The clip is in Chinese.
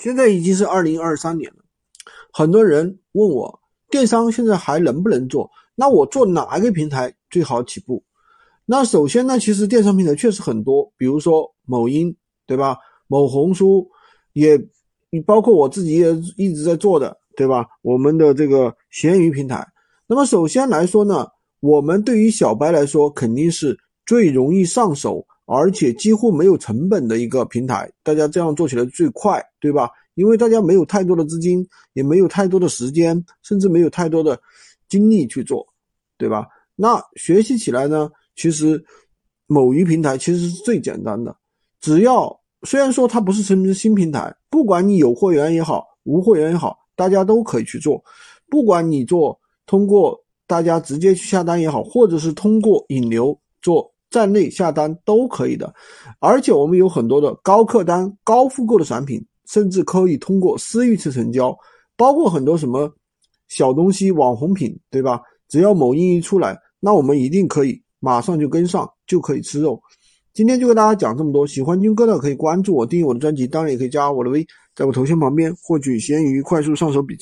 现在已经是二零二三年了，很多人问我电商现在还能不能做？那我做哪一个平台最好起步？那首先呢，其实电商平台确实很多，比如说某音，对吧？某红书也，你包括我自己也一直在做的，对吧？我们的这个闲鱼平台。那么首先来说呢，我们对于小白来说肯定是最容易上手。而且几乎没有成本的一个平台，大家这样做起来最快，对吧？因为大家没有太多的资金，也没有太多的时间，甚至没有太多的精力去做，对吧？那学习起来呢，其实某鱼平台其实是最简单的，只要虽然说它不是什么新平台，不管你有货源也好，无货源也好，大家都可以去做。不管你做通过大家直接去下单也好，或者是通过引流做。站内下单都可以的，而且我们有很多的高客单、高复购的产品，甚至可以通过私域去成交，包括很多什么小东西、网红品，对吧？只要某音一出来，那我们一定可以马上就跟上，就可以吃肉。今天就跟大家讲这么多，喜欢军哥的可以关注我、订阅我的专辑，当然也可以加我的微，在我头像旁边获取闲鱼快速上手笔记。